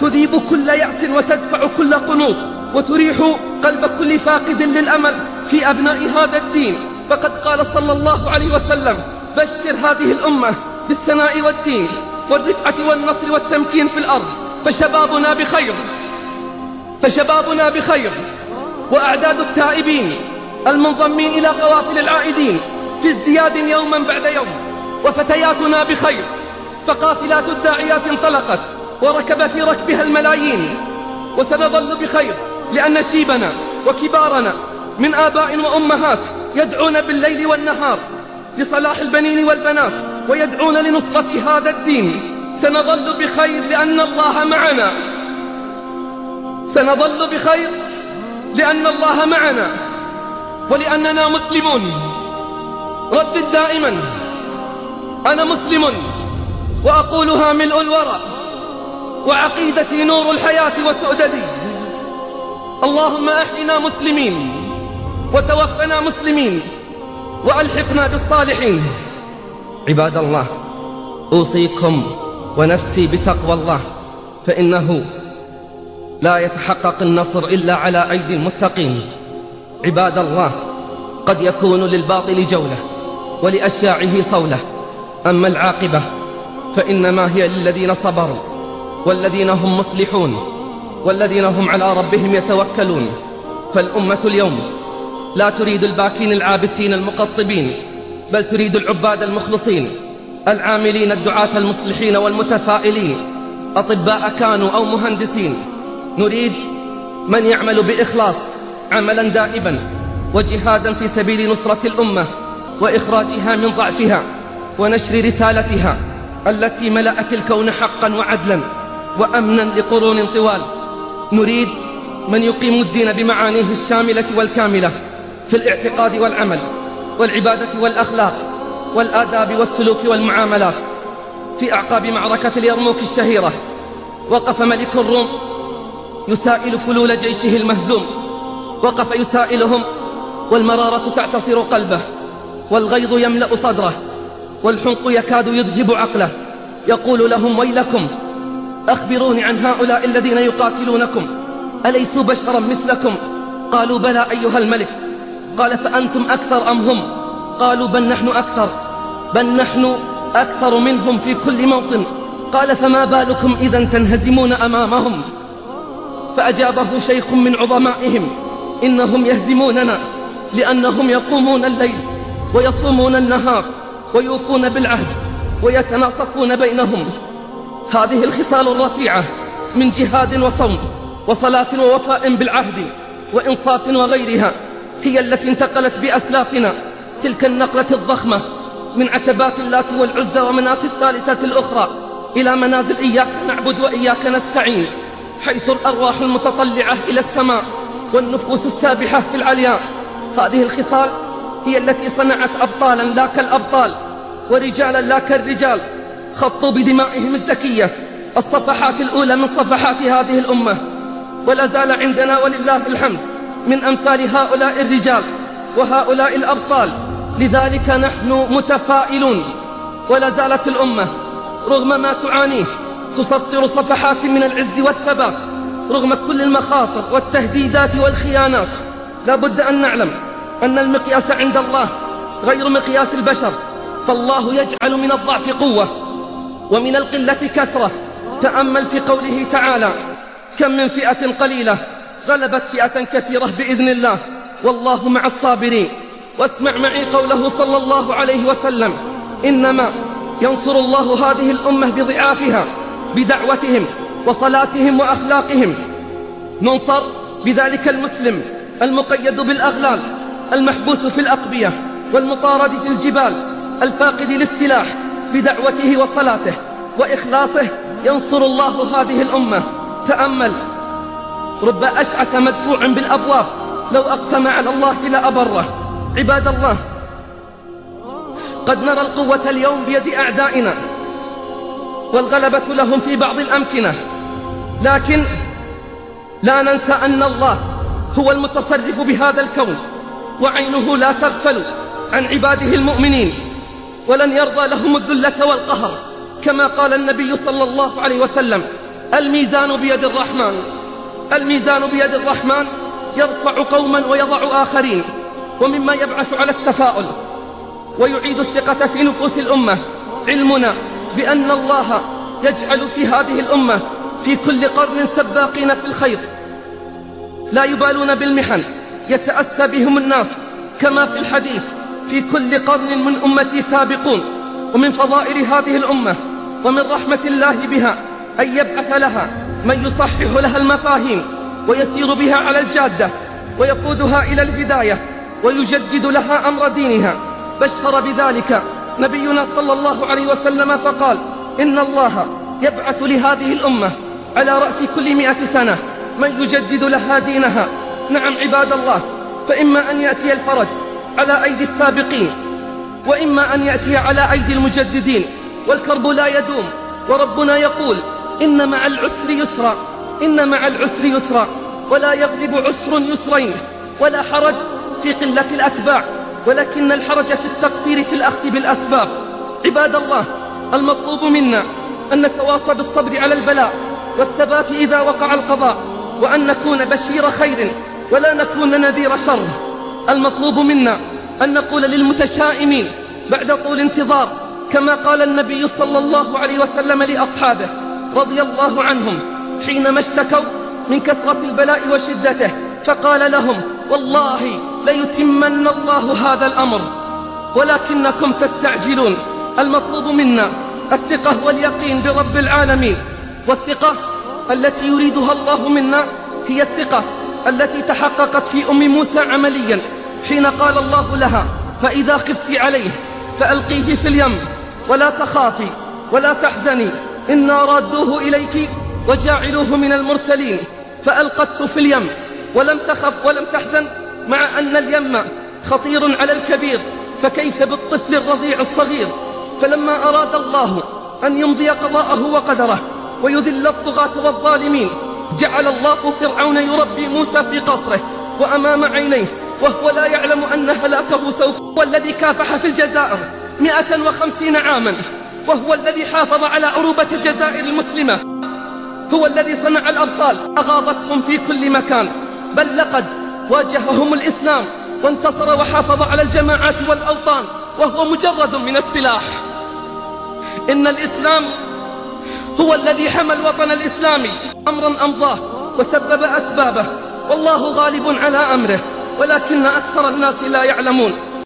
تذيب كل يأس وتدفع كل قنوط وتريح قلب كل فاقد للأمل في أبناء هذا الدين. فقد قال صلى الله عليه وسلم بشر هذه الأمة بالسناء والدين والرفعة والنصر والتمكين في الأرض فشبابنا بخير فشبابنا بخير. وأعداد التائبين المنضمين إلى قوافل العائدين في ازدياد يوما بعد يوم وفتياتنا بخير. فقافلات الداعيات انطلقت وركب في ركبها الملايين. وسنظل بخير لأن شيبنا وكبارنا من آباء وأمهات يدعون بالليل والنهار لصلاح البنين والبنات ويدعون لنصرة هذا الدين. سنظل بخير لأن الله معنا. سنظل بخير لأن الله معنا. ولأننا مسلمون. ردد دائما. أنا مسلم. وأقولها ملء الورى وعقيدتي نور الحياة وسؤددي. اللهم أحينا مسلمين وتوفنا مسلمين وألحقنا بالصالحين. عباد الله أوصيكم ونفسي بتقوى الله فإنه لا يتحقق النصر إلا على أيدي المتقين. عباد الله قد يكون للباطل جولة ولأشياعه صولة. أما العاقبة فإنما هي للذين صبروا والذين هم مصلحون والذين هم على ربهم يتوكلون. فالأمة اليوم لا تريد الباكين العابسين المقطبين بل تريد العباد المخلصين العاملين الدعاة المصلحين والمتفائلين. أطباء كانوا أو مهندسين. نريد من يعمل بإخلاص عملا دائبا وجهادا في سبيل نصرة الأمة وإخراجها من ضعفها ونشر رسالتها. التي ملأت الكون حقا وعدلا وأمنا لقرون طوال. نريد من يقيم الدين بمعانيه الشاملة والكاملة في الاعتقاد والعمل والعبادة والأخلاق والآداب والسلوك والمعاملات. في أعقاب معركة اليرموك الشهيرة وقف ملك الروم يسائل فلول جيشه المهزوم. وقف يسائلهم والمرارة تعتصر قلبه والغيظ يملأ صدره والحنق يكاد يذهب عقله. يقول لهم ويلكم أخبروني عن هؤلاء الذين يقاتلونكم أليسوا بشرا مثلكم؟ قالوا بلى أيها الملك. قال فأنتم أكثر أم هم؟ قالوا بل نحن أكثر بل نحن أكثر منهم في كل موطن. قال فما بالكم إذا تنهزمون أمامهم؟ فأجابه شيخ من عظمائهم إنهم يهزموننا لأنهم يقومون الليل ويصومون النهار ويوفون بالعهد. ويتناصفون بينهم. هذه الخصال الرفيعة من جهاد وصوم وصلاة ووفاء بالعهد وإنصاف وغيرها هي التي انتقلت بأسلافنا. تلك النقلة الضخمة من عتبات اللات والعزى ومنات الثالثة الأخرى إلى منازل إياك نعبد وإياك نستعين حيث الأرواح المتطلعة إلى السماء والنفوس السابحة في العلياء. هذه الخصال هي التي صنعت أبطالا لا كالأبطال. ورجالا لا كالرجال خطوا بدمائهم الزكية. الصفحات الأولى من صفحات هذه الأمة. ولا زال عندنا ولله الحمد من أمثال هؤلاء الرجال وهؤلاء الأبطال. لذلك نحن متفائلون. ولا زالت الأمة رغم ما تعانيه تسطر صفحات من العز والثبات رغم كل المخاطر والتهديدات والخيانات. لا بد أن نعلم أن المقياس عند الله غير مقياس البشر. فالله يجعل من الضعف قوة ومن القلة كثرة. تأمل في قوله تعالى كم من فئة قليلة غلبت فئة كثيرة بإذن الله. والله مع الصابرين. واسمع معي قوله صلى الله عليه وسلم إنما ينصر الله هذه الأمة بضعافها بدعوتهم وصلاتهم وأخلاقهم. ننصر بذلك المسلم المقيد بالأغلال المحبوس في الأقبية والمطارد في الجبال الفاقد للسلاح بدعوته وصلاته وإخلاصه ينصر الله هذه الأمة. تأمل. رب أشعث مدفوع بالأبواب. لو أقسم على الله لأبره عباد الله قد نرى القوة اليوم بيد أعدائنا والغلبة لهم في بعض الأمكنة. لكن لا ننسى أن الله هو المتصرف بهذا الكون وعينه لا تغفل عن عباده المؤمنين. ولن يرضى لهم الذلة والقهر كما قال النبي صلى الله عليه وسلم الميزان بيد الرحمن. الميزان بيد الرحمن يرفع قوما ويضع آخرين ومما يبعث على التفاؤل. ويعيد الثقة في نفوس الأمة. علمنا بأن الله يجعل في هذه الأمة في كل قرن سباقين في الخير. لا يبالون بالمحن يتأسى بهم الناس كما في الحديث في كل قرن من أمتي سابقون ومن فضائل هذه الأمة ومن رحمة الله بها أن يبعث لها من يصحح لها المفاهيم ويسير بها على الجادة ويقودها إلى الهداية ويجدد لها أمر دينها. بشر بذلك نبينا صلى الله عليه وسلم فقال إن الله يبعث لهذه الأمة على رأس كل مئة سنة من يجدد لها دينها. نعم عباد الله فإما أن يأتي الفرج على أيدي السابقين وإما أن يأتي على أيدي المجددين والكرب لا يدوم وربنا يقول إن مع العسر يسرا إن مع العسر يسرا ولا يغلب عسر يسرين ولا حرج في قلة الأتباع ولكن الحرج في التقصير في الأخذ بالأسباب. عباد الله المطلوب منا أن نتواصى بالصبر على البلاء والثبات إذا وقع القضاء وأن نكون بشير خير ولا نكون نذير شر. المطلوب منا أن نقول للمتشائمين بعد طول انتظار كما قال النبي صلى الله عليه وسلم لأصحابه رضي الله عنهم حينما اشتكوا من كثرة البلاء وشدته فقال لهم والله ليتمن الله هذا الأمر ولكنكم تستعجلون. المطلوب منا الثقة واليقين برب العالمين والثقة التي يريدها الله منا هي الثقة التي تحققت في أم موسى عمليا. حين قال الله لها فإذا خفت عليه فألقيه في اليم ولا تخافي ولا تحزني إنا رادوه إليك وجاعلوه من المرسلين فألقته في اليم ولم تخف ولم تحزن مع أن اليم خطير على الكبير فكيف بالطفل الرضيع الصغير؟ فلما أراد الله أن يمضي قضاءه وقدره ويذل الطغاة والظالمين جعل الله فرعون يربي موسى في قصره وأمام عينيه وهو لا يعلم أن هلاكه سوف هو الذي كافح في الجزائر مئة وخمسين عاما وهو الذي حافظ على عروبة الجزائر المسلمة. هو الذي صنع الأبطال أغاضتهم في كل مكان. بل لقد واجههم الإسلام وانتصر وحافظ على الجماعات والأوطان وهو مجرد من السلاح. إن الإسلام هو الذي حمى الوطن الإسلامي أمرا أمضاه وسبب أسبابه والله غالب على أمره. ولكن أكثر الناس لا يعلمون.